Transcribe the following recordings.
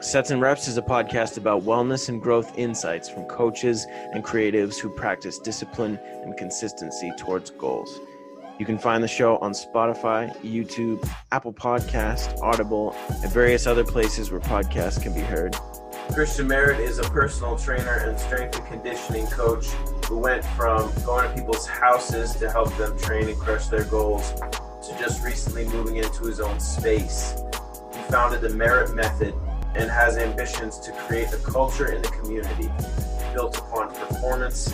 Sets and Reps is a podcast about wellness and growth insights from coaches and creatives who practice discipline and consistency towards goals. You can find the show on Spotify, YouTube, Apple Podcast, Audible, and various other places where podcasts can be heard. Christian Merritt is a personal trainer and strength and conditioning coach who went from going to people's houses to help them train and crush their goals to just recently moving into his own space. He founded the Merritt Method and has ambitions to create a culture in the community built upon performance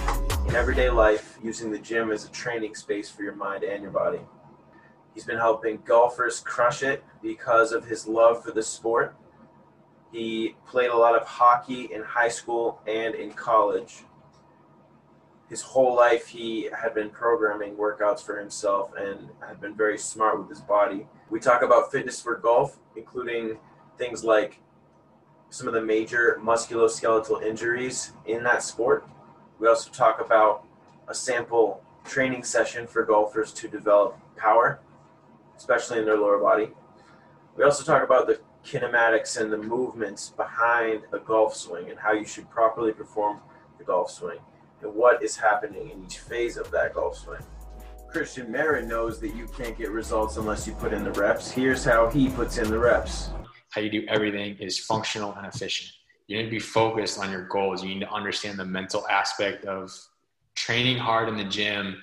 in everyday life using the gym as a training space for your mind and your body. He's been helping golfers crush it because of his love for the sport. He played a lot of hockey in high school and in college. His whole life, he had been programming workouts for himself and had been very smart with his body. We talk about fitness for golf, including things like some of the major musculoskeletal injuries in that sport. We also talk about a sample training session for golfers to develop power, especially in their lower body. We also talk about the kinematics and the movements behind a golf swing and how you should properly perform the golf swing and what is happening in each phase of that golf swing. Christian Merritt knows that you can't get results unless you put in the reps. Here's how he puts in the reps how you do everything is functional and efficient. You need to be focused on your goals. You need to understand the mental aspect of training hard in the gym,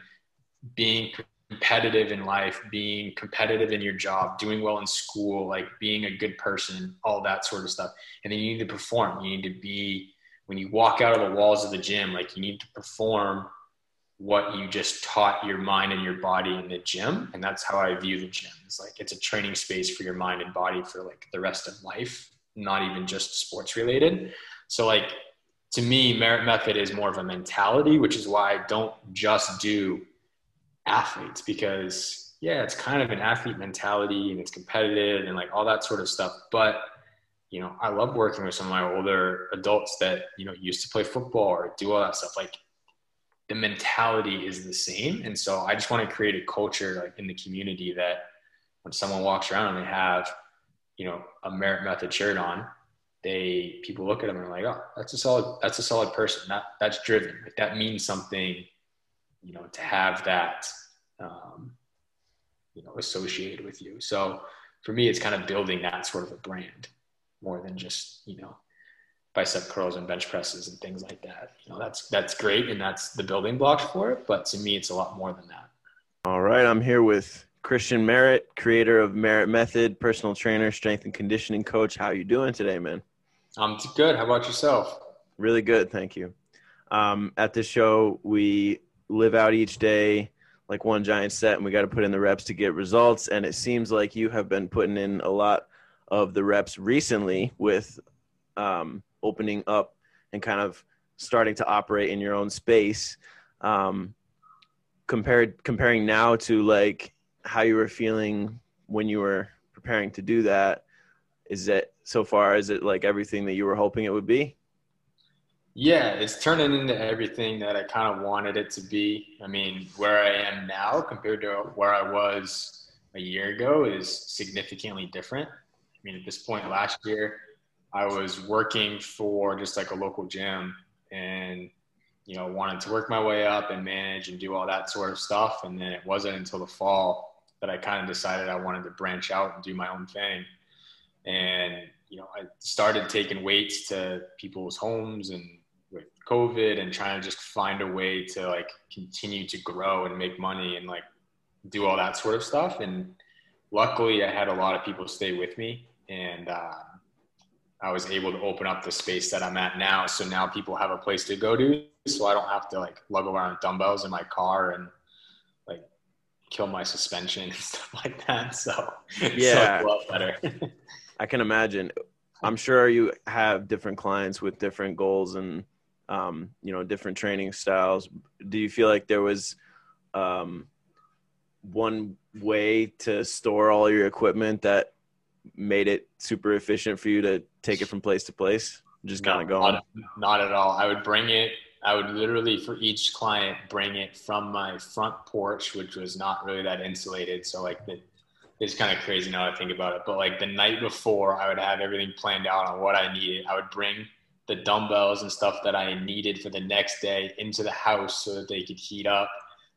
being competitive in life, being competitive in your job, doing well in school, like being a good person, all that sort of stuff. And then you need to perform. You need to be, when you walk out of the walls of the gym, like you need to perform what you just taught your mind and your body in the gym and that's how i view the gym. It's like it's a training space for your mind and body for like the rest of life not even just sports related. So like to me Merritt Method is more of a mentality which is why i don't just do athletes because yeah it's kind of an athlete mentality and it's competitive and like all that sort of stuff. But you know i love working with some of my older adults that you know used to play football or do all that stuff. Like the mentality is the same. And so I just want to create a culture like in the community that when someone walks around and they have, you know, a Merritt Method shirt on, they people look at them and they're like, oh, that's a solid, that's a solid person. That that's driven. Like that means something, you know, to have that, um, you know, associated with you. So for me, it's kind of building that sort of a brand more than just you know bicep curls and bench presses and things like that. You know, that's that's great and that's the building blocks for it. But to me, it's a lot more than that. All right, I'm here with Christian Merritt, creator of Merritt Method, personal trainer, strength and conditioning coach. How you doing today, man? I'm good. How about yourself? Really good, thank you. Um, at this show, we live out each day like one giant set, and we got to put in the reps to get results. And it seems like you have been putting in a lot of the reps recently with um, opening up and kind of starting to operate in your own space um, compared comparing now to like how you were feeling when you were preparing to do that is it so far is it like everything that you were hoping it would be? Yeah it's turning into everything that i kind of wanted it to be. I mean where i am now compared to where i was a year ago is significantly different. I mean at this point last year I was working for just like a local gym and, you know, wanted to work my way up and manage and do all that sort of stuff. And then it wasn't until the fall that I kind of decided I wanted to branch out and do my own thing. And, you know, I started taking weights to people's homes and with COVID and trying to just find a way to like continue to grow and make money and like do all that sort of stuff. And luckily I had a lot of people stay with me and, uh, I was able to open up the space that I'm at now. So now people have a place to go to. So I don't have to like lug around dumbbells in my car and like kill my suspension and stuff like that. So yeah, so better. I can imagine. I'm sure you have different clients with different goals and um, you know different training styles. Do you feel like there was um, one way to store all your equipment that made it super efficient for you to take it from place to place? Just kind of no, going. Not, not at all. I would bring it. I would literally for each client bring it from my front porch, which was not really that insulated. So like the it's kind of crazy now I think about it. But like the night before, I would have everything planned out on what I needed. I would bring the dumbbells and stuff that I needed for the next day into the house so that they could heat up,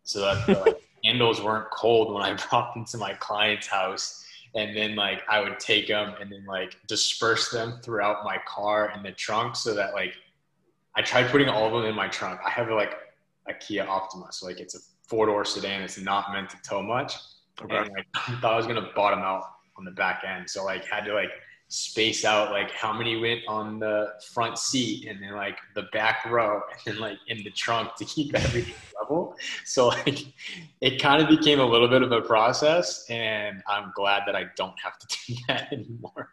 so that the like, handles weren't cold when I brought them to my client's house. And then like I would take them and then like disperse them throughout my car in the trunk so that like I tried putting all of them in my trunk. I have like a Kia Optima, so like it's a four door sedan. It's not meant to tow much. Okay. And like, I thought I was gonna bottom out on the back end, so like had to like space out like how many went on the front seat and then like the back row and then like in the trunk to keep everything level. So like it kind of became a little bit of a process and I'm glad that I don't have to do that anymore.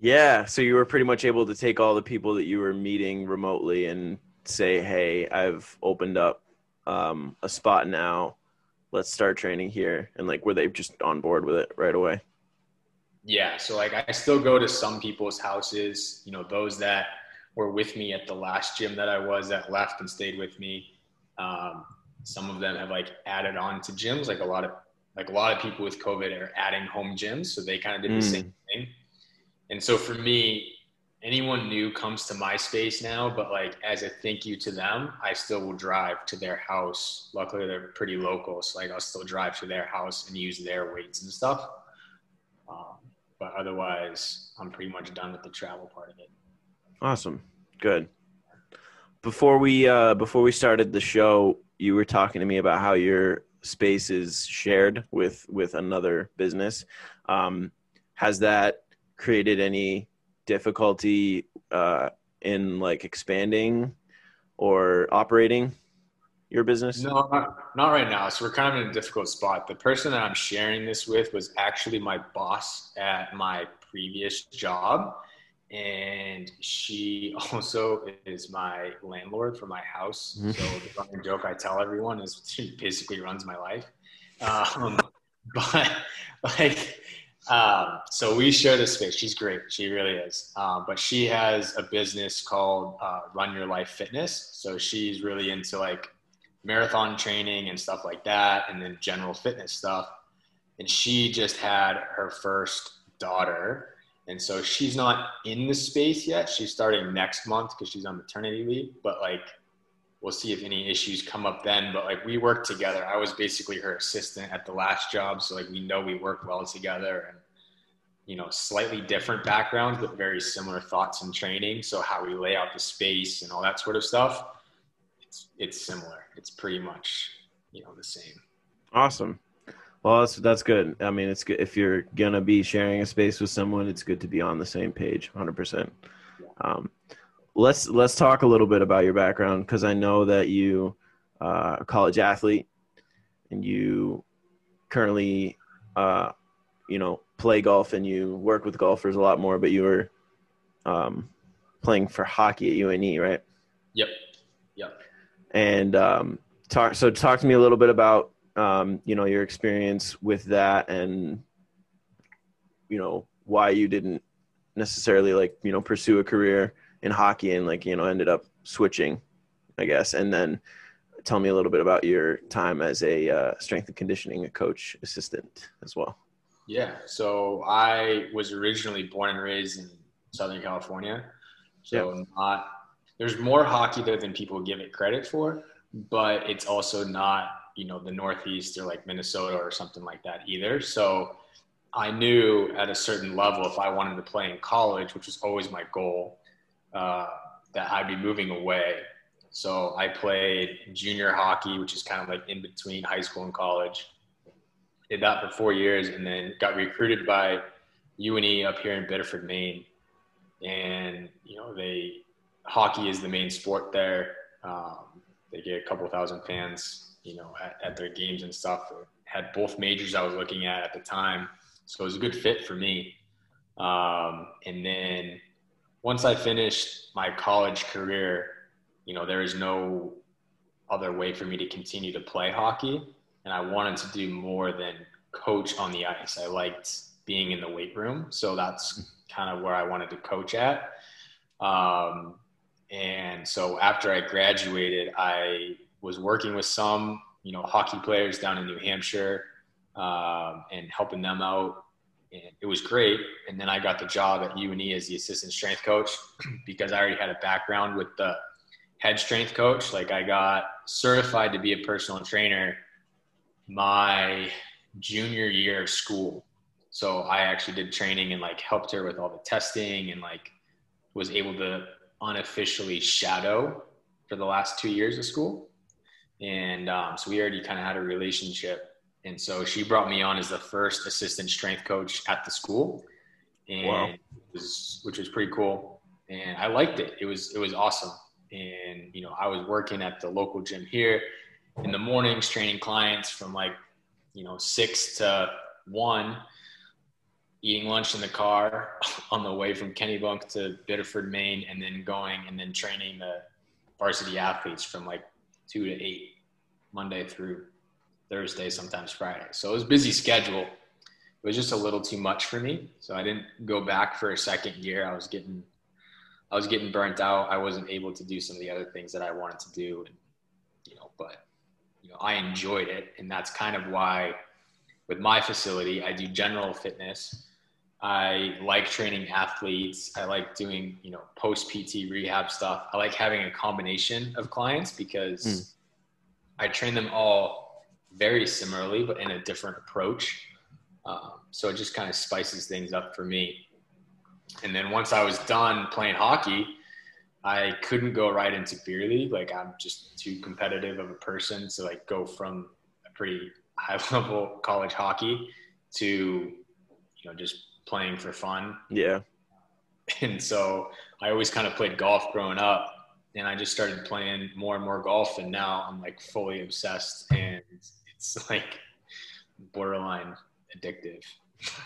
Yeah, so you were pretty much able to take all the people that you were meeting remotely and say, "Hey, I've opened up um, a spot now. Let's start training here." And like, were they just on board with it right away? Yeah, so like I still go to some people's houses. You know, those that were with me at the last gym that I was that left and stayed with me. Um, some of them have like added on to gyms. Like a lot of like a lot of people with COVID are adding home gyms, so they kind of did the mm. same thing. And so for me, anyone new comes to my space now, but like as a thank you to them, I still will drive to their house. Luckily, they're pretty local, so like I'll still drive to their house and use their weights and stuff. Um, but otherwise, I'm pretty much done with the travel part of it. Awesome, good. Before we uh, before we started the show, you were talking to me about how your space is shared with with another business. Um, has that created any difficulty uh, in like expanding or operating your business? No, not, not right now. So we're kind of in a difficult spot. The person that I'm sharing this with was actually my boss at my previous job. And she also is my landlord for my house. Mm-hmm. So the running joke I tell everyone is she basically runs my life. Um, but like um, so we share this space. She's great. She really is. Um, but she has a business called uh, Run Your Life Fitness. So she's really into like marathon training and stuff like that, and then general fitness stuff. And she just had her first daughter. And so she's not in the space yet. She's starting next month because she's on maternity leave. But like, we'll see if any issues come up then. But like, we work together. I was basically her assistant at the last job. So like, we know we work well together. And you know, slightly different backgrounds, but very similar thoughts and training. So how we lay out the space and all that sort of stuff, it's it's similar. It's pretty much you know the same. Awesome. Well, that's that's good. I mean, it's good if you're gonna be sharing a space with someone. It's good to be on the same page, hundred percent. Um, let's let's talk a little bit about your background because I know that you uh, a college athlete and you currently uh, you know play golf and you work with golfers a lot more, but you were um, playing for hockey at UNE, right? Yep. Yep. And um, talk. So talk to me a little bit about um, you know your experience with that, and you know why you didn't necessarily like you know pursue a career in hockey and like you know ended up switching, I guess, and then tell me a little bit about your time as a uh, strength and conditioning coach assistant as well. Yeah. So I was originally born and raised in Southern California. So yeah. not there's more hockey there than people give it credit for, but it's also not, you know, the Northeast or like Minnesota or something like that either. So I knew at a certain level if I wanted to play in college, which was always my goal, uh, that I'd be moving away. So I played junior hockey, which is kind of like in between high school and college did that for four years and then got recruited by UNE up here in Biddeford, Maine. And, you know, they, hockey is the main sport there. Um, they get a couple thousand fans, you know, at, at their games and stuff. Had both majors I was looking at at the time. So it was a good fit for me. Um, and then once I finished my college career, you know, there is no other way for me to continue to play hockey and I wanted to do more than coach on the ice. I liked being in the weight room, so that's kind of where I wanted to coach at. Um, and so after I graduated, I was working with some, you know, hockey players down in New Hampshire. um, and helping them out. And it was great. And then I got the job at UNE as the assistant strength coach because I already had a background with the head strength coach. Like I got certified to be a personal trainer my junior year of school. So I actually did training and like helped her with all the testing and like was able to unofficially shadow for the last two years of school. And um, so we already kind of had a relationship. And so she brought me on as the first assistant strength coach at the school, and wow. was, which was pretty cool. And I liked it. It was it was awesome. And you know, I was working at the local gym here in the mornings, training clients from like you know six to one eating lunch in the car on the way from Kennebunk to Biddeford, Maine, and then going and then training the varsity athletes from like two to eight, Monday through Thursday, sometimes Friday. So it was busy schedule. It was just a little too much for me. So I didn't go back for a second year. I was getting I was getting burnt out. I wasn't able to do some of the other things that I wanted to do. And you know, but you know, I enjoyed it. And that's kind of why with my facility, I do general fitness I like training athletes. I like doing, you know, post PT rehab stuff. I like having a combination of clients because mm. I train them all very similarly, but in a different approach. Um, so it just kind of spices things up for me. And then once I was done playing hockey, I couldn't go right into beer league. Like I'm just too competitive of a person to like go from a pretty high level college hockey to, you know, just playing for fun. Yeah. And so I always kind of played golf growing up and I just started playing more and more golf and now I'm like fully obsessed and it's like borderline addictive.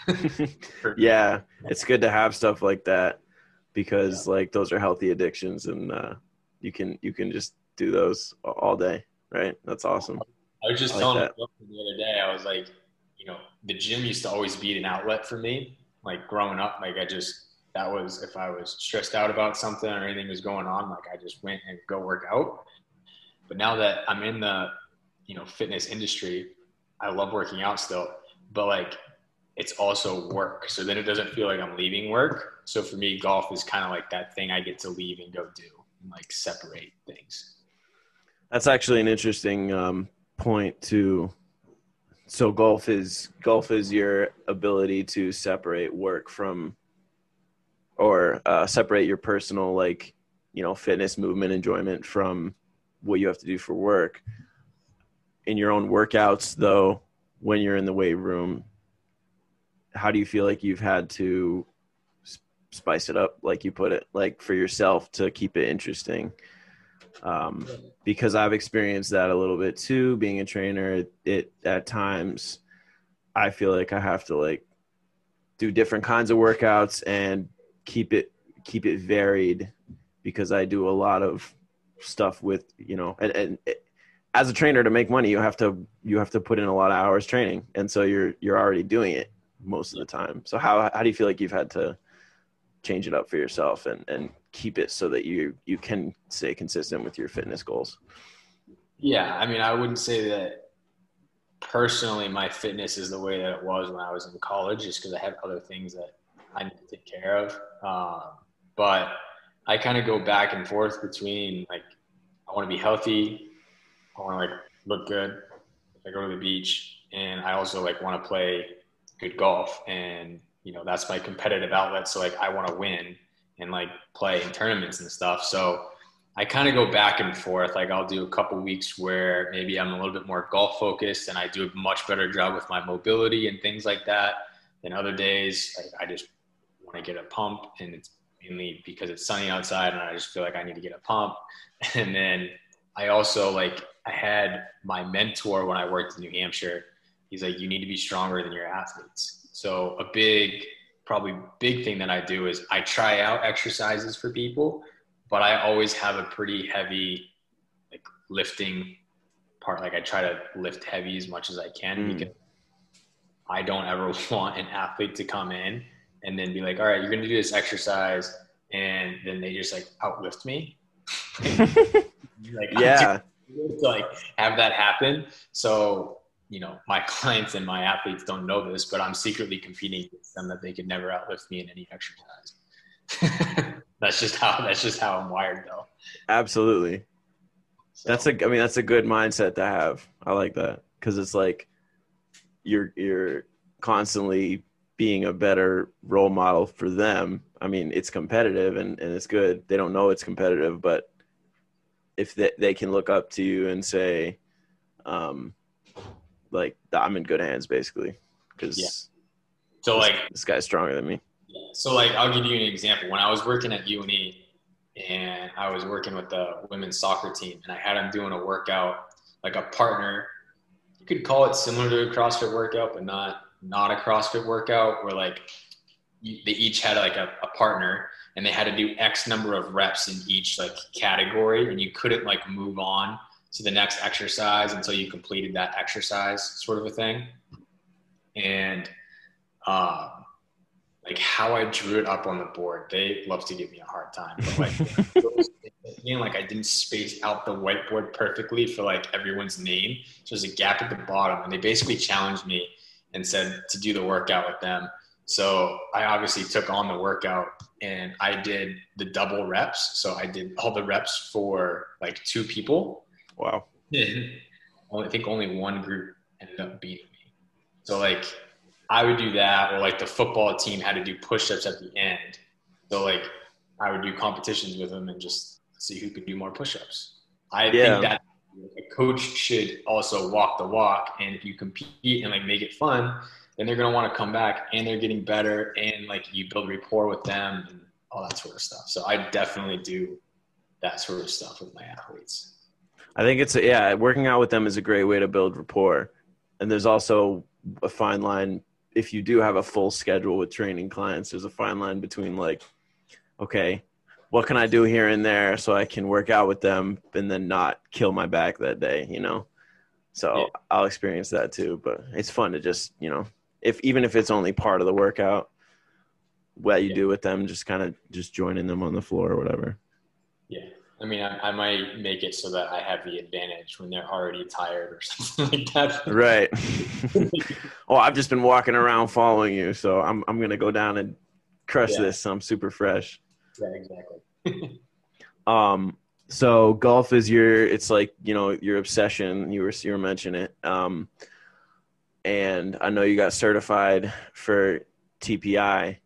yeah, it's good to have stuff like that because yeah. like those are healthy addictions and uh, you can you can just do those all day, right? That's awesome. I was just I telling like the other day, I was like, you know, the gym used to always be an outlet for me like growing up, like I just that was if I was stressed out about something or anything was going on, like I just went and go work out. But now that I'm in the you know fitness industry, I love working out still, but like it's also work. So then it doesn't feel like I'm leaving work. So for me, golf is kind of like that thing I get to leave and go do and like separate things. That's actually an interesting um, point to so golf is golf is your ability to separate work from or uh, separate your personal like you know fitness movement enjoyment from what you have to do for work. In your own workouts though when you're in the weight room how do you feel like you've had to spice it up like you put it like for yourself to keep it interesting um, because I've experienced that a little bit too. Being a trainer, it, it at times I feel like I have to like do different kinds of workouts and keep it keep it varied because I do a lot of stuff with you know and, and it, as a trainer to make money you have to you have to put in a lot of hours training and so you're you're already doing it most of the time so how how do you feel like you've had to change it up for yourself and and keep it so that you you can stay consistent with your fitness goals. Yeah i mean i wouldn't say that personally my fitness is the way that it was when i was in college just because i have other things that i need to take care of. Um, but i kind of go back and forth between like i want to be healthy i want to like look good i go to the beach and i also like want to play good golf. And you know that's my competitive outlet so like i want to win and like play in tournaments and stuff. So I kind of go back and forth. Like I'll do a couple weeks where maybe I'm a little bit more golf focused and I do a much better job with my mobility and things like that. Then other days I, I just want to get a pump and it's mainly because it's sunny outside and I just feel like I need to get a pump. And then I also like I had my mentor when I worked in New Hampshire. He's like, you need to be stronger than your athletes. So a big probably big thing that I do is I try out exercises for people, but I always have a pretty heavy like lifting part. Like I try to lift heavy as much as I can mm. because I don't ever want an athlete to come in and then be like, all right, you're going to do this exercise. And then they just like outlift me. like, yeah. To like have that happen. So you know, my clients and my athletes don't know this, but I'm secretly competing against them that they could never outlift me in any exercise. that's just how that's just how I'm wired though. Absolutely. So. That's a I mean that's a good mindset to have. I like that cuz it's like you're you're constantly being a better role model for them. I mean, it's competitive and, and it's good. They don't know it's competitive, but if they, they can look up to you and say, um, like I'm in good hands basically. Cause yeah. so this, like this guy's stronger than me. So like, I'll give you an example. When I was working at UNE and I was working with the women's soccer team and I had them doing a workout, like a partner, you could call it similar to a CrossFit workout, but not, not a CrossFit workout where like you, they each had like a, a partner and they had to do X number of reps in each like category and you couldn't like move on to the next exercise until you completed that exercise sort of a thing. And, um, like how I drew it up on the board, they love to give me a hard time. But like, you know, like I didn't space out the whiteboard perfectly for like everyone's name. So there's a gap at the bottom, and they basically challenged me and said to do the workout with them. So I obviously took on the workout and I did the double reps. So I did all the reps for like two people. Wow. I think only one group ended up beating me. So like I would do that, or like the football team had to do push-ups at the end. So like I would do competitions with them and just see who could do more push-ups. I yeah. think that a coach should also walk the walk, and if you compete and like make it fun, then they're gonna want to come back, and they're getting better, and like you build rapport with them and all that sort of stuff. So I definitely do that sort of stuff with my athletes. I think it's a, yeah, working out with them is a great way to build rapport, and there's also a fine line if you do have a full schedule with training clients, there's a fine line between like, okay, what can I do here and there so I can work out with them and then not kill my back that day, you know? So yeah. I'll experience that too, but it's fun to just, you know, if even if it's only part of the workout, what you yeah. do with them, just kind of just joining them on the floor or whatever. Yeah. I mean, I, I, might make it so that I have the advantage when they're already tired or something like that. Right. oh, I've just been walking around following you, so I'm I'm gonna go down and crush yeah. this. So I'm super fresh. Yeah, exactly. um. So golf is your it's like you know your obsession. You were you were mentioning it. Um. And I know you got certified for TPI,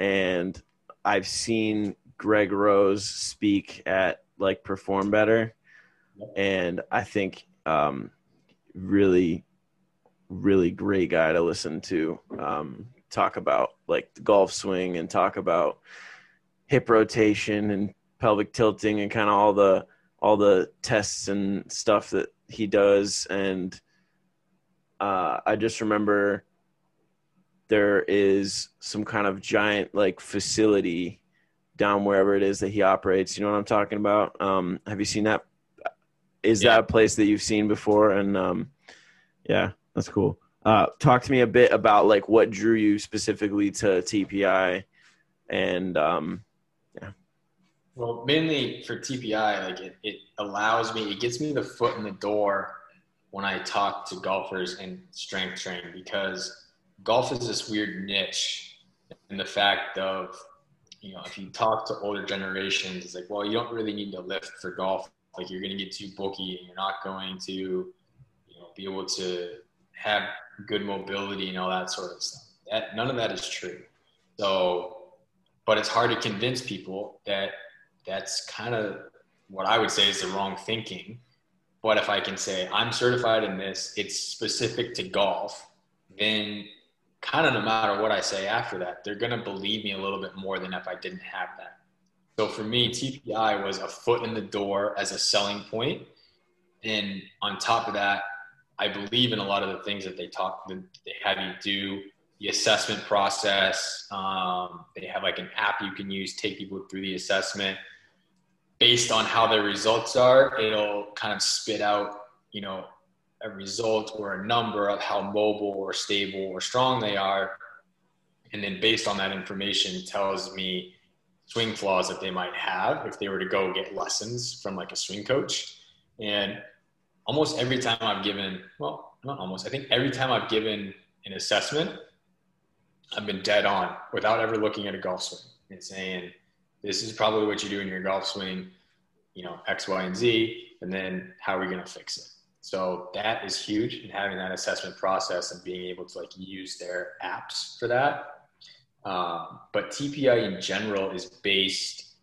and I've seen Greg Rose speak at like perform better. And I think um, really, really great guy to listen to um, talk about like the golf swing and talk about hip rotation and pelvic tilting and kind of all the all the tests and stuff that he does and uh, i just remember there is some kind of giant like facility down wherever it is that he operates. You know what I'm talking about? Um, have you seen that? Is yeah. that a place that you've seen before? And um, yeah, that's cool. Uh, talk to me a bit about like what drew you specifically to TPI, and um, yeah. Well, mainly for TPI, like it, it allows me, it gets me the foot in the door when I talk to golfers and strength training because golf is this weird niche in the fact of you know, if you talk to older generations, it's like, well, you don't really need to lift for golf. Like you're going to get too bulky and you're not going to, you know, be able to have good mobility and all that sort of stuff. That none of that is true. So, but it's hard to convince people that that's kind of what I would say is the wrong thinking. But if I can say I'm certified in this, it's specific to golf, then kind of no matter what I say after that, they're going to believe me a little bit more than if I didn't have that. So for me, TPI was a foot in the door as a selling point. And on top of that, I believe in a lot of the things that they talk, that they have you do, the assessment process. Um, they have like an app you can use, take people through the assessment. Based on how their results are, it'll kind of spit out, you know, a result or a number of how mobile or stable or strong they are. And then based on that information tells me swing flaws that they might have if they were to go get lessons from like a swing coach. And almost every time I've given, well, not almost. I think every time I've given an assessment, I've been dead on without ever looking at a golf swing and saying, "This is probably what you do in your golf swing." You know, X, Y, and Z, and then how are we going to fix it? So that is huge, and having that assessment process and being able to like use their apps for that. Um, but TPI in general is based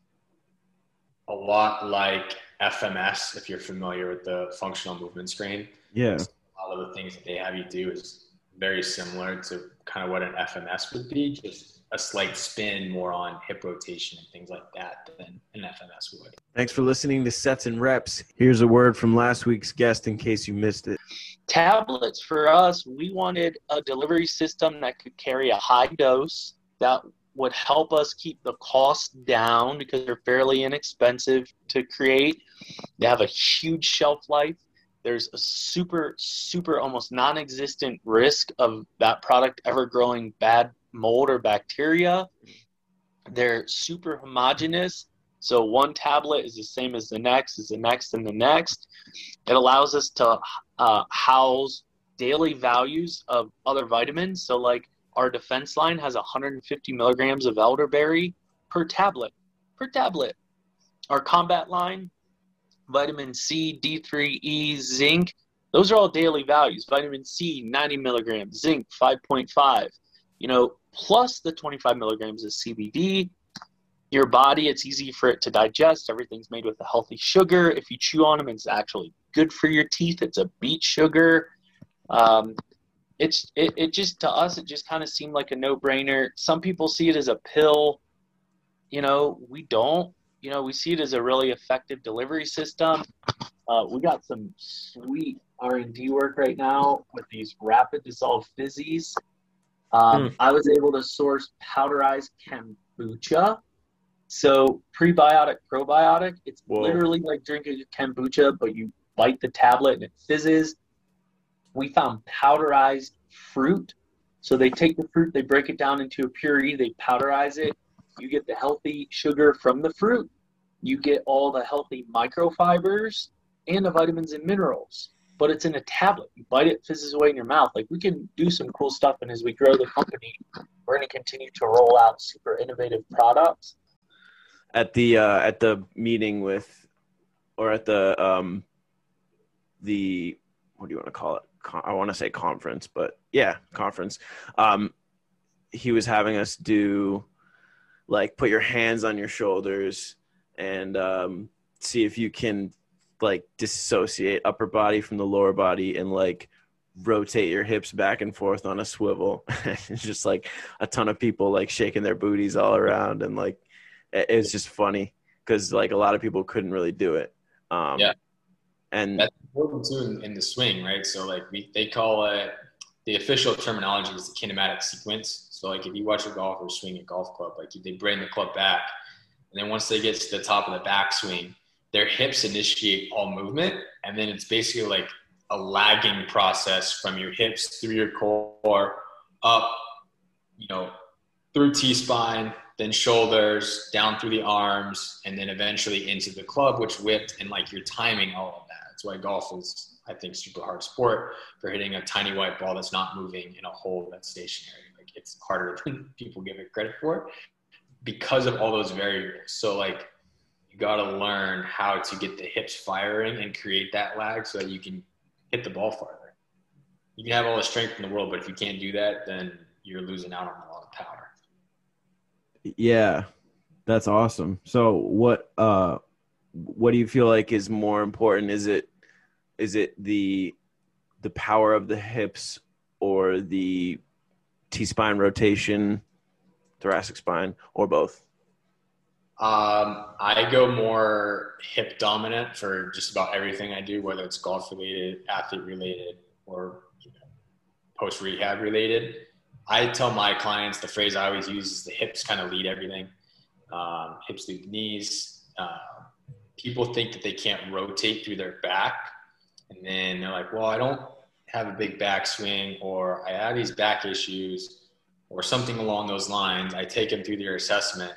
a lot like FMS, if you're familiar with the functional movement screen. Yeah. A lot of the things that they have you do is very similar to kind of what an FMS would be, just a slight spin more on hip rotation and things like that than an FMS would. Thanks for listening to Sets and Reps. Here's a word from last week's guest in case you missed it. Tablets for us, we wanted a delivery system that could carry a high dose that would help us keep the cost down because they're fairly inexpensive to create. They have a huge shelf life. There's a super, super almost non existent risk of that product ever growing bad mold or bacteria. They're super homogeneous. So one tablet is the same as the next, is the next, and the next. It allows us to uh, house daily values of other vitamins. So, like our defense line has 150 milligrams of elderberry per tablet. Per tablet. Our combat line, vitamin C, D3E, zinc, those are all daily values. Vitamin C, 90 milligrams, zinc, 5.5. You know, plus the 25 milligrams of CBD. Your body, it's easy for it to digest. Everything's made with a healthy sugar. If you chew on them, it's actually good for your teeth. It's a beet sugar. Um, it's it, it just to us it just kind of seemed like a no-brainer some people see it as a pill you know we don't you know we see it as a really effective delivery system uh, we got some sweet r&d work right now with these rapid dissolve fizzies um, mm. i was able to source powderized kombucha so prebiotic probiotic it's Whoa. literally like drinking kombucha but you bite the tablet and it fizzes we found powderized fruit. So they take the fruit, they break it down into a puree, they powderize it. You get the healthy sugar from the fruit. You get all the healthy microfibers and the vitamins and minerals. But it's in a tablet. You bite it, fizzes away in your mouth. Like we can do some cool stuff, and as we grow the company, we're going to continue to roll out super innovative products. At the uh, at the meeting with, or at the um, the what do you want to call it? I want to say conference, but yeah, conference. Um, he was having us do like put your hands on your shoulders and um, see if you can like dissociate upper body from the lower body and like rotate your hips back and forth on a swivel. it's just like a ton of people like shaking their booties all around and like it's just funny because like a lot of people couldn't really do it. Um, yeah. And that's important too in, in, the swing, right? So like we, they call it the official terminology is the kinematic sequence. So like if you watch a golfer swing a golf club, like they bring the club back, and then once they get to the top of the backswing, their hips initiate all movement, and then it's basically like a lagging process from your hips through your core up, you know, through T spine, then shoulders, down through the arms, and then eventually into the club, which whipped and like you're timing all of that. That's why golf is, I think, super hard sport for hitting a tiny white ball that's not moving in a hole that's stationary. Like it's harder than people give it credit for because of all those variables. So like you got to learn how to get the hips firing and create that lag so that you can hit the ball farther. You can have all the strength in the world, but if you can't do that, then you're losing out on a lot of power. Yeah, that's awesome. So what uh what do you feel like is more important? Is it is it the the power of the hips or the T spine rotation, thoracic spine, or both? Um, I go more hip dominant for just about everything I do, whether it's golf related, athlete related, or you know, post rehab related. I tell my clients the phrase I always use is the hips kind of lead everything. Um, hips lead knees. Uh, people think that they can't rotate through their back. And then they're like, well, I don't have a big backswing or I have these back issues or something along those lines. I take them through their assessment.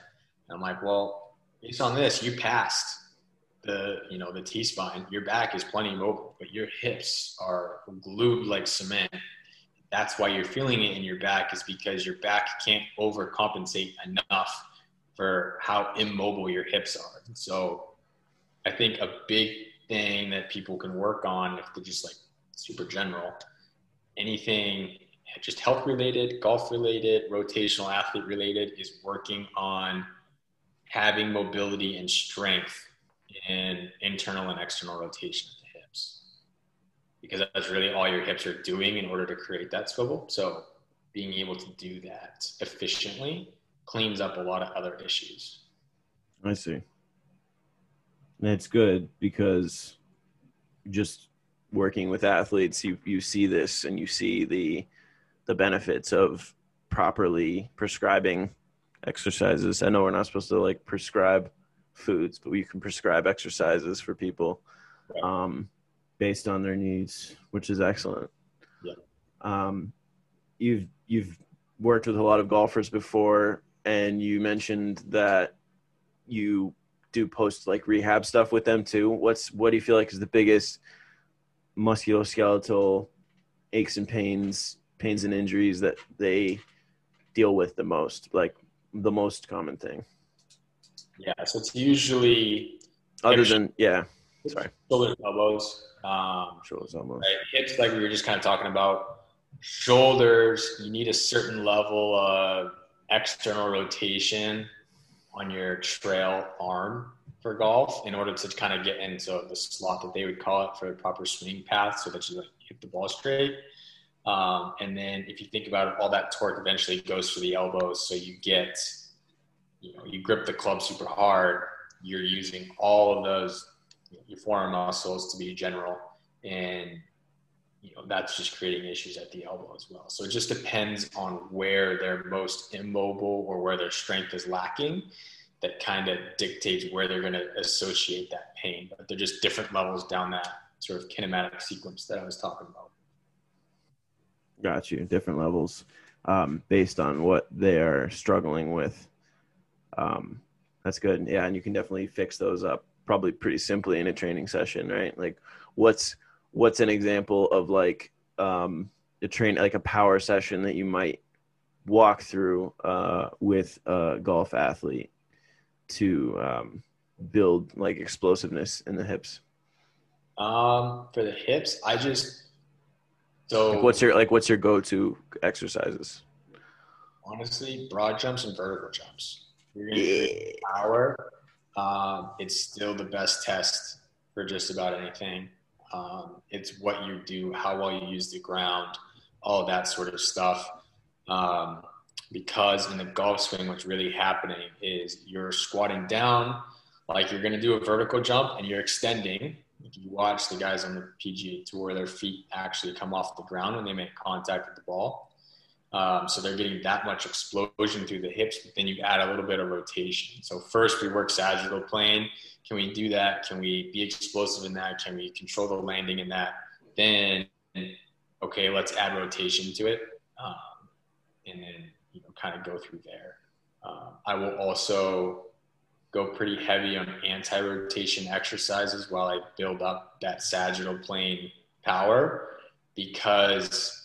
And I'm like, well, based on this, you passed. the you know the T spine, your back is plenty mobile, but your hips are glued like cement. That's why you're feeling it in your back is because your back can't overcompensate enough for how immobile your hips are. So I think a big thing that people can work on if they're just like super general, anything just health related, golf related, rotational athlete related is working on having mobility and strength in internal and external rotation because that's really all your hips are doing in order to create that swivel. So being able to do that efficiently cleans up a lot of other issues. I see. And it's good because just working with athletes, you you see this and you see the the benefits of properly prescribing exercises. I know we're not supposed to like prescribe foods, but we can prescribe exercises for people um, based on their needs, which is excellent. Yeah. Um, you've you've worked with a lot of golfers before, and you mentioned that you do post like rehab stuff with them too. What's what do you feel like is the biggest musculoskeletal aches and pains, pains and injuries that they deal with the most? Like the most common thing? Yeah, so it's usually other than yeah. Sorry, shoulders, elbows, um, shoulders. Right? Hips, like we were just kind of talking about. Shoulders, you need a certain level of external rotation on your trail arm for golf in order to kind of get into the slot that they would call it for a proper swing path so that you like hit the ball straight. Um, and then if you think about it, all that torque eventually goes to the elbows. So you get, you know, you grip the club super hard. You're using all of those, your forearm muscles to be general. And, you know, that's just creating issues at the elbow as well. So it just depends on where they're most immobile or where their strength is lacking that kind of dictates where they're going to associate that pain. But they're just different levels down that sort of kinematic sequence that I was talking about. Got you. Different levels um, based on what they are struggling with. Um, that's good. Yeah, and you can definitely fix those up probably pretty simply in a training session, right? Like, what's what's an example of like um, a train like a power session that you might walk through uh, with a golf athlete to um, build like explosiveness in the hips? Um, for the hips, I just so like what's your like what's your go-to exercises? Honestly, broad jumps and vertical jumps. You're gonna yeah. power. Um, it's still the best test for just about anything. Um, it's what you do, how well you use the ground, all that sort of stuff. Um, because in the golf swing, what's really happening is you're squatting down like you're going to do a vertical jump and you're extending if you watch the guys on the PGA Tour, their feet actually come off the ground when they make contact with the ball. Um, so they're getting that much explosion through the hips, but then you add a little bit of rotation. So first we work sagittal plane. Can we do that? Can we be explosive in that? Can we control the landing in that? Then, okay, let's add rotation to it, um, and then you know kind of go through there. Um, I will also go pretty heavy on anti-rotation exercises while I build up that sagittal plane power because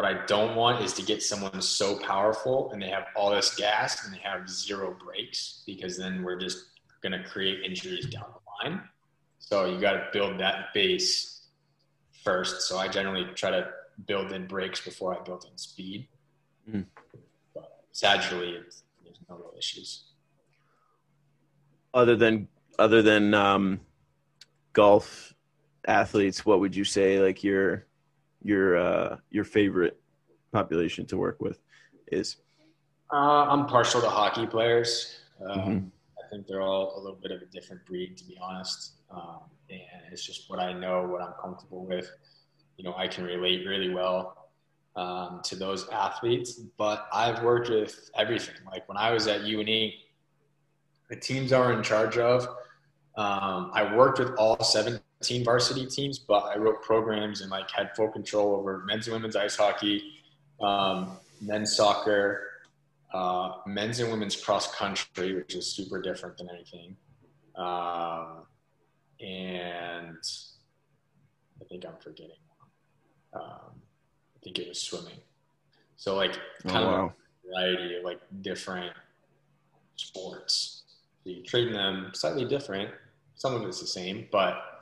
what I don't want is to get someone so powerful and they have all this gas and they have zero brakes because then we're just going to create injuries down the line. So you got to build that base first. So I generally try to build in brakes before I build in speed. Mm. But sagittally, there's no real issues other than other than um, golf athletes, what would you say like your your uh, your favorite population to work with is? Uh, I'm partial to hockey players. Um, mm-hmm. I think they're all a little bit of a different breed, to be honest. Um, and it's just what I know, what I'm comfortable with. You know, I can relate really well um, to those athletes. But I've worked with everything. Like when I was at UNE, the teams I were in charge of, um, I worked with all 17 varsity teams, but I wrote programs and like had full control over men's and women's ice hockey, um, men's soccer, uh, men's and women's cross country, which is super different than anything. Uh, and I think I'm forgetting. Um, I think it was swimming. So like Oh, kind of wow. a variety of like different sports. So you train them slightly different. Some of it's the same, but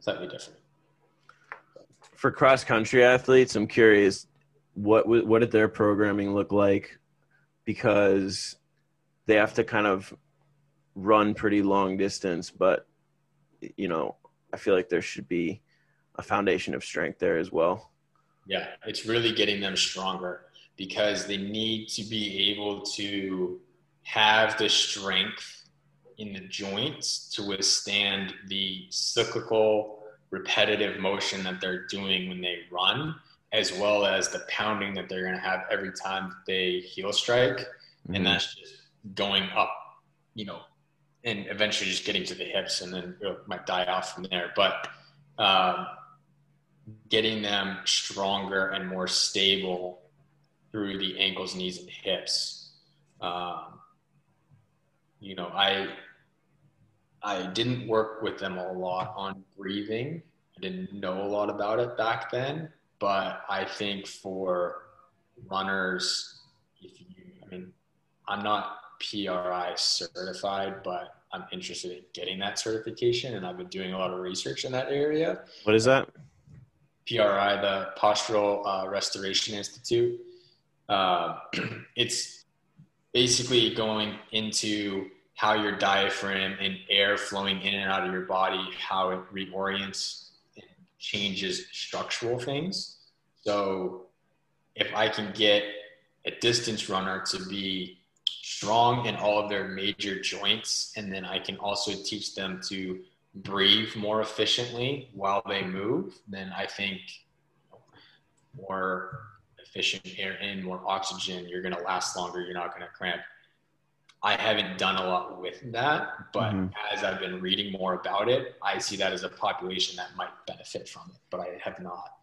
slightly different. For cross country athletes, I'm curious what what did their programming look like because they have to kind of run pretty long distance, but you know, I feel like there should be a foundation of strength there as well. Yeah, it's really getting them stronger because they need to be able to have the strength in the joints to withstand the cyclical, repetitive motion that they're doing when they run, as well as the pounding that they're going to have every time they heel strike. And that's just going up, you know, and eventually just getting to the hips and then it might die off from there. But, um, getting them stronger and more stable through the ankles, knees, and hips. Um, you know, I I didn't work with them a lot on breathing. I didn't know a lot about it back then, but I think for runners, if you, I mean, I'm not PRI certified, but I'm interested in getting that certification, and I've been doing a lot of research in that area. What is that? PRI, the Postural uh, Restoration Institute. Uh, it's basically going into how your diaphragm and air flowing in and out of your body, how it reorients and changes structural things. So, if I can get a distance runner to be strong in all of their major joints, and then I can also teach them to breathe more efficiently while they move, then I think more efficient air in, more oxygen, you're going to last longer, you're not going to cramp. I haven't done a lot with that, but Mhm. as I've been reading more about it, I see that as a population that might benefit from it, but I have not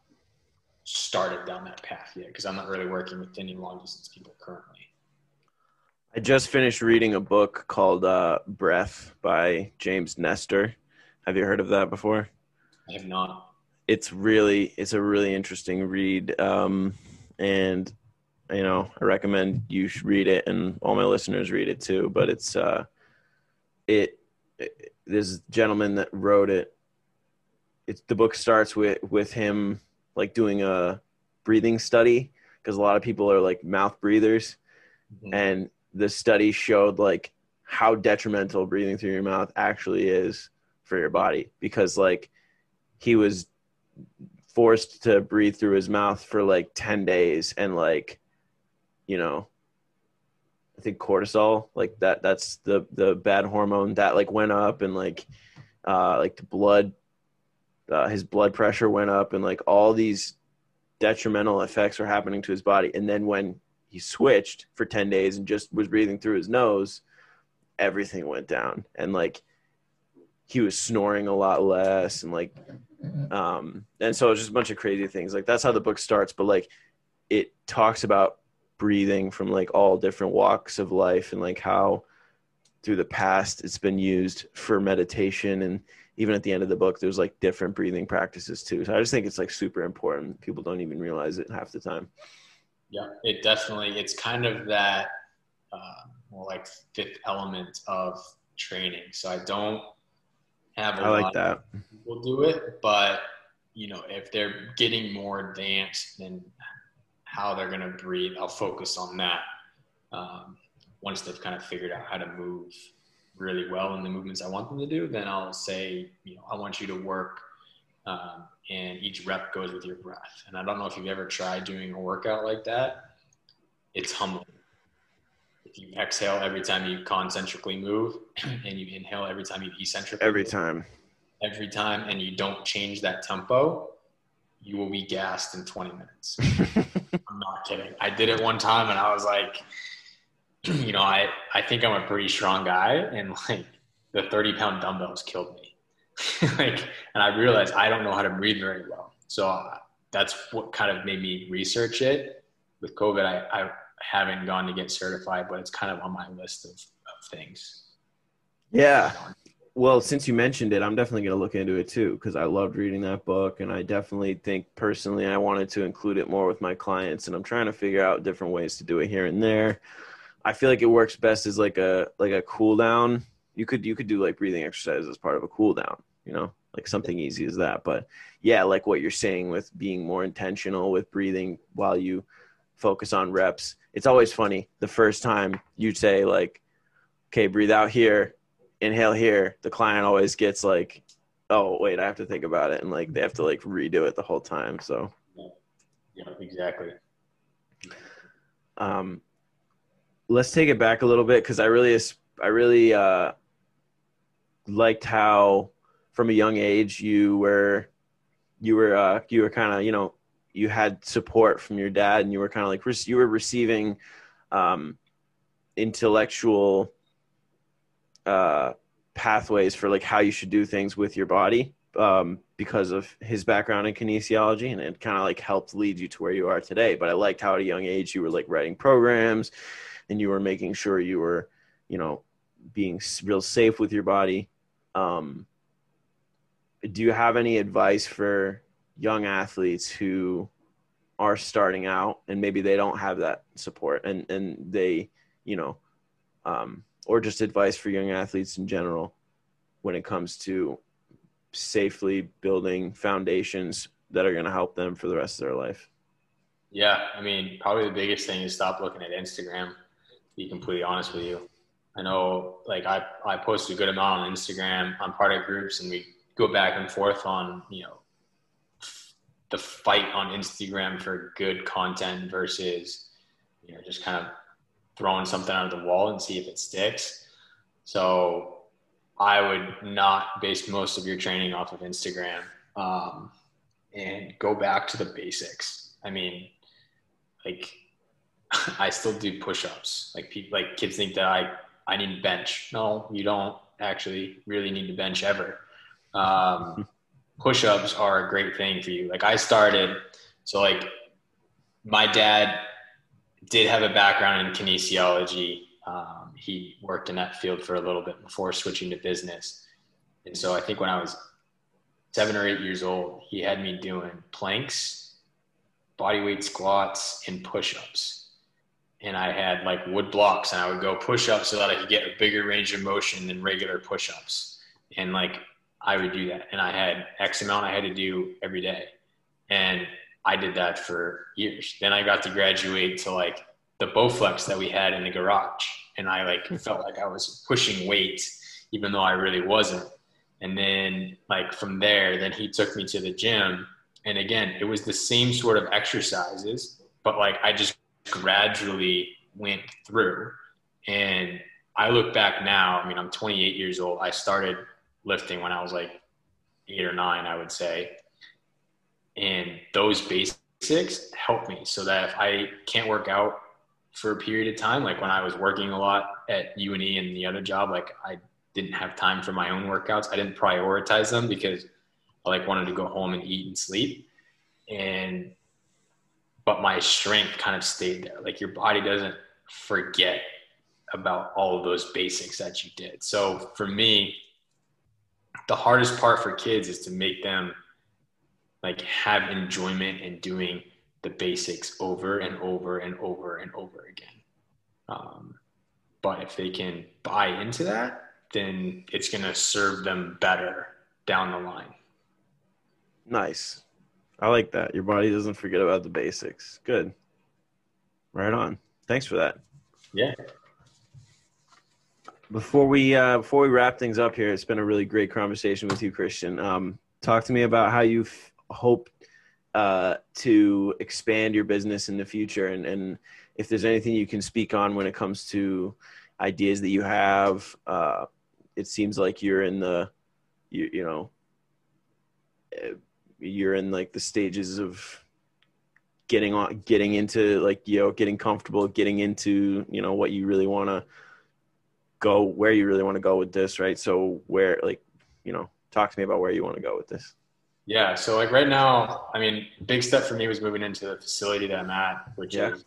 started down that path yet because I'm not really working with any long distance people currently. I just finished reading a book called uh, Breath by James Nestor. Have you heard of that before? I have not. It's really it's a really interesting read, um, and you know I recommend you read it, and all my listeners read it too. But it's uh, it, it this gentleman that wrote it. It's the book starts with with him like doing a breathing study because a lot of people are like mouth breathers Mhm. and the study showed like how detrimental breathing through your mouth actually is for your body because like he was forced to breathe through his mouth for like 10 days and like you know i think cortisol like that that's the the bad hormone that like went up and like uh like the blood uh, his blood pressure went up and like all these detrimental effects were happening to his body. And then when he switched for 10 days and just was breathing through his nose everything went down. And like he was snoring a lot less and like um and so it's just a bunch of crazy things. Like that's how the book starts but like it talks about breathing from like all different walks of life and like how through the past it's been used for meditation and even at the end of the book there's like different breathing practices too so i just think it's like super important people don't even realize it half the time Yeah, it definitely. It's kind of that uh, more like fifth element of training. So I don't have a i lot like that people do it, but you know, if they're getting more advanced in how they're going to breathe, I'll focus on that. Um, once they've kind of figured out how to move really well in the movements I want them to do, then I'll say, you know, I want you to work um, and each rep goes with your breath. And I don't know if you've ever tried doing a workout like that. It's humbling. If you exhale every time you concentrically move, and you inhale every time you eccentrically every move, time every time, and you don't change that tempo, you will be gassed in 20 minutes. I'm not kidding. I did it one time, and I was like, you know, I I think I'm a pretty strong guy, and like the 30 pound dumbbells killed me. like, and I realized I don't know how to breathe very well. So that's what kind of made me research it. With COVID, I, I haven't gone to get certified, but it's kind of on my list of, of things. yeah well, since you mentioned it, I'm definitely going to look into it too because I loved reading that book, and I definitely think personally I wanted to include it more with my clients, and I'm trying to figure out different ways to do it here and there. I feel like it works best as like a like a cool down. You could you could do like breathing exercises as part of a cool down, you know, like something easy as that. But yeah, like what you're saying with being more intentional with breathing while you focus on reps. It's always funny the first time you say like, okay, breathe out here inhale here, the client always gets like, oh wait, I have to think about it, and like they have to like redo it the whole time. So yeah, exactly. Um, let's take it back a little bit because I really, I really uh, liked how from a young age you were, you were, uh, you were kind of, you know, you had support from your dad, and you were kind of like you were receiving um, intellectual uh, pathways for like how you should do things with your body um, because of his background in kinesiology and it kind of like helped lead you to where you are today. But i liked how at a young age you were like writing programs and you were making sure you were you know being real safe with your body. Um, do you have any advice for young athletes who are starting out and maybe they don't have that support and and they you know um, or just advice for young athletes in general when it comes to safely building foundations that are going to help them for the rest of their life? Yeah, I mean, probably the biggest thing is stop looking at Instagram. Be completely honest with you, I know, like I I post a good amount on Instagram. I'm part of groups, and we go back and forth on you know the fight on Instagram for good content versus you know just kind of throwing something out of the wall and see if it sticks. So I would not base most of your training off of Instagram um, and go back to the basics. I mean, like I still do push-ups. Like people, like kids think that I I need bench. No, you don't actually really need to bench ever. Um, push-ups are a great thing for you. Like I started, so like my dad did have a background in kinesiology. Um, he worked in that field for a little bit before switching to business. And so I think when I was seven or eight years old, he had me doing planks, body weight squats, and push ups. And I had like wood blocks, and I would go push ups so that I could get a bigger range of motion than regular push ups. And like I would do that. And I had X amount I had to do every day. And I did that for years. Then I got to graduate to like the Bowflex that we had in the garage. And I like hmm. felt like I was pushing weight, even though I really wasn't. And then like from there, then he took me to the gym. And again, it was the same sort of exercises, but like I just gradually went through. And I look back now, I mean, I'm 28 years old. I started lifting when I was like eight or nine, I would say and those basics help me so that if I can't work out for a period of time, like when I was working a lot at UNE and the other job, like I didn't have time for my own workouts. I didn't prioritize them because I like wanted to go home and eat and sleep. And but my strength kind of stayed there. Like your body doesn't forget about all of those basics that you did. So for me, the hardest part for kids is to make them like have enjoyment in doing the basics over and over and over and over again. Um, but if they can buy into that, then it's going to serve them better down the line. Nice. I like that. Your body doesn't forget about the basics. Good. Right on. Thanks for that. Yeah. Before we uh, before we wrap things up here, it's been a really great conversation with you, Christian. Um, talk to me about how you hope uh, to expand your business in the future. And, and if there's anything you can speak on when it comes to ideas that you have uh, it seems like you're in the you, you know eh, you're in like the stages of getting on getting into like you know getting comfortable getting into you know what you really want to go where you really want to go with this right? So where like you know talk to me about where you want to go with this yeah. So like right now, I mean, big step for me was moving into the facility that I'm at, which yeah. is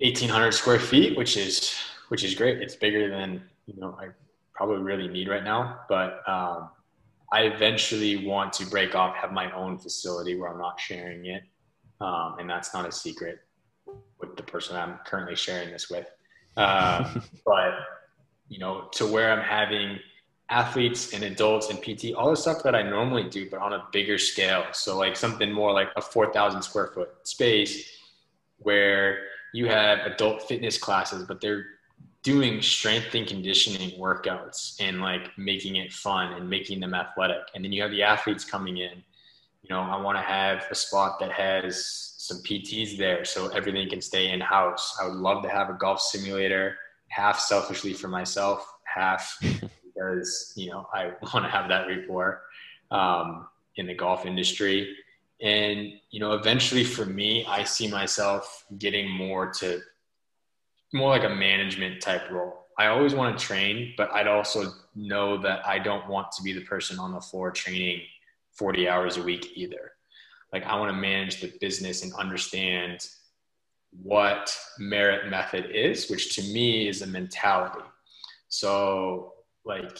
1800 square feet, which is, which is great. It's bigger than, you know, I probably really need right now. But um, I eventually want to break off, have my own facility where I'm not sharing it, um, and that's not a secret with the person I'm currently sharing this with. Uh, but you know, to where I'm having athletes and adults and PT, all the stuff that I normally do, but on a bigger scale. So like something more like a 4,000 square foot space where you have adult fitness classes, but they're doing strength and conditioning workouts and like making it fun and making them athletic. And then you have the athletes coming in. You know, I want to have a spot that has some PTs there so everything can stay in house. I would love to have a golf simulator, half selfishly for myself, half because, you know, I want to have that rapport um, in the golf industry. And, you know, eventually for me, I see myself getting more to more like a management type role. I always want to train, but I'd also know that I don't want to be the person on the floor training 40 hours a week either. Like I want to manage the business and understand what Merritt Method is, which to me is a mentality. So like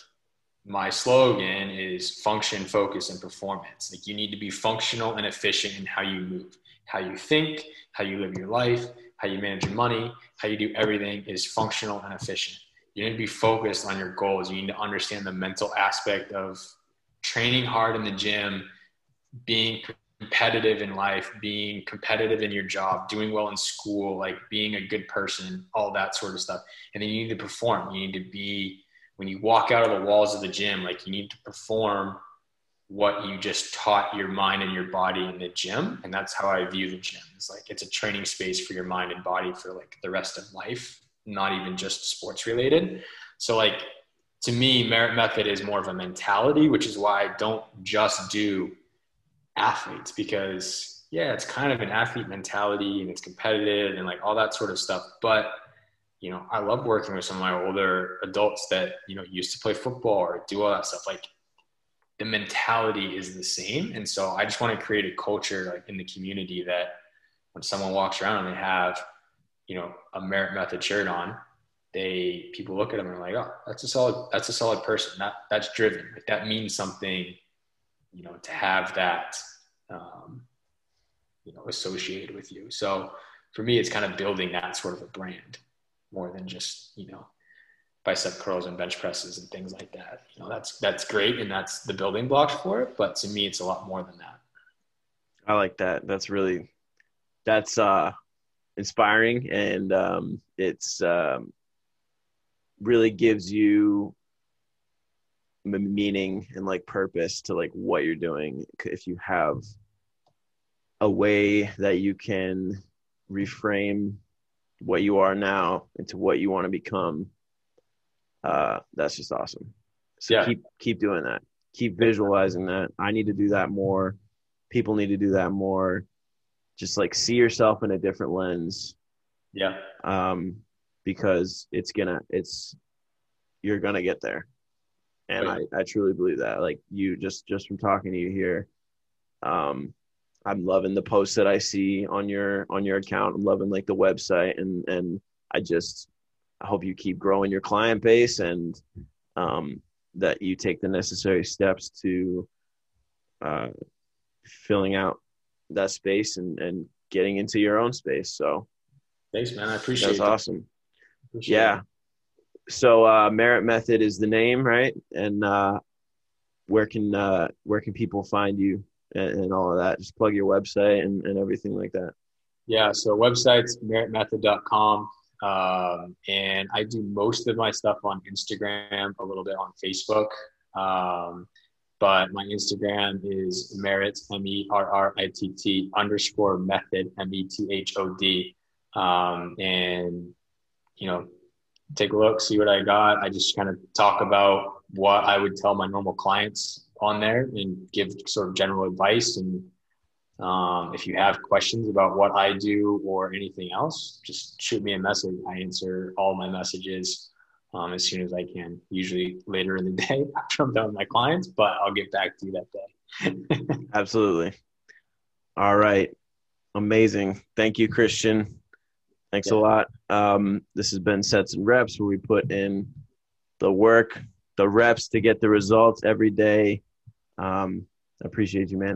my slogan is function, focus, and performance. Like you need to be functional and efficient in how you move, how you think, how you live your life, how you manage your money, how you do everything is functional and efficient. You need to be focused on your goals. You need to understand the mental aspect of training hard in the gym, being competitive in life, being competitive in your job, doing well in school, like being a good person, all that sort of stuff. And then you need to perform. You need to be when you walk out of the walls of the gym, like you need to perform what you just taught your mind and your body in the gym. And that's how I view the gym. It's like it's a training space for your mind and body for like the rest of life, not even just sports related. So like to me, Merritt Method is more of a mentality, which is why I don't just do athletes because yeah, it's kind of an athlete mentality and it's competitive and like all that sort of stuff. But you know, I love working with some of my older adults that, you know, used to play football or do all that stuff. Like the mentality is the same. And so I just want to create a culture like in the community that when someone walks around and they have, you know, a Merritt Method shirt on, they people look at them and they're like, oh, that's a solid, that's a solid person. That that's driven. Like that means something, you know, to have that um, you know, associated with you. So for me, it's kind of building that sort of a brand more than just you know bicep curls and bench presses and things like that. You know, that's that's great and that's the building blocks for it. But to me, it's a lot more than that. I like that. That's really that's uh, inspiring and um, it's um, really gives you meaning and like purpose to like what you're doing if you have a way that you can reframe what you are now into what you want to become uh, that's just awesome. So yeah. keep keep doing that. Keep visualizing that. I need to do that more. People need to do that more. Just like see yourself in a different lens. Yeah. Um because it's gonna it's you're gonna get there. And right. I, I truly believe that. Like you just just from talking to you here um I'm loving the posts that I see on your on your account. I'm loving like the website and and I just I hope you keep growing your client base and um, that you take the necessary steps to uh, filling out that space and and getting into your own space. So thanks, man. I appreciate. It. That's that. awesome. Appreciate yeah. It. So uh, Merritt Method is the name, right? And uh, where can uh, where can people find you? And, and all of that. Just plug your website and, and everything like that. Yeah, so website's merrittmethod.com. Um, and I do most of my stuff on Instagram, a little bit on Facebook. Um, but my Instagram is Merritt, M E R R I T T underscore method, M E T H O D. Um, and, you know, take a look, see what I got. I just kind of talk about what I would tell my normal clients on there and give sort of general advice. And um, if you have questions about what I do or anything else, just shoot me a message. I answer all my messages um, as soon as I can, usually later in the day after I'm done with my clients, but I'll get back to you that day. Absolutely. All right. Amazing. Thank you, Christian. Thanks yeah. a lot. Um, this has been Sets and Reps where we put in the work the reps to get the results every day. Um, appreciate you, man.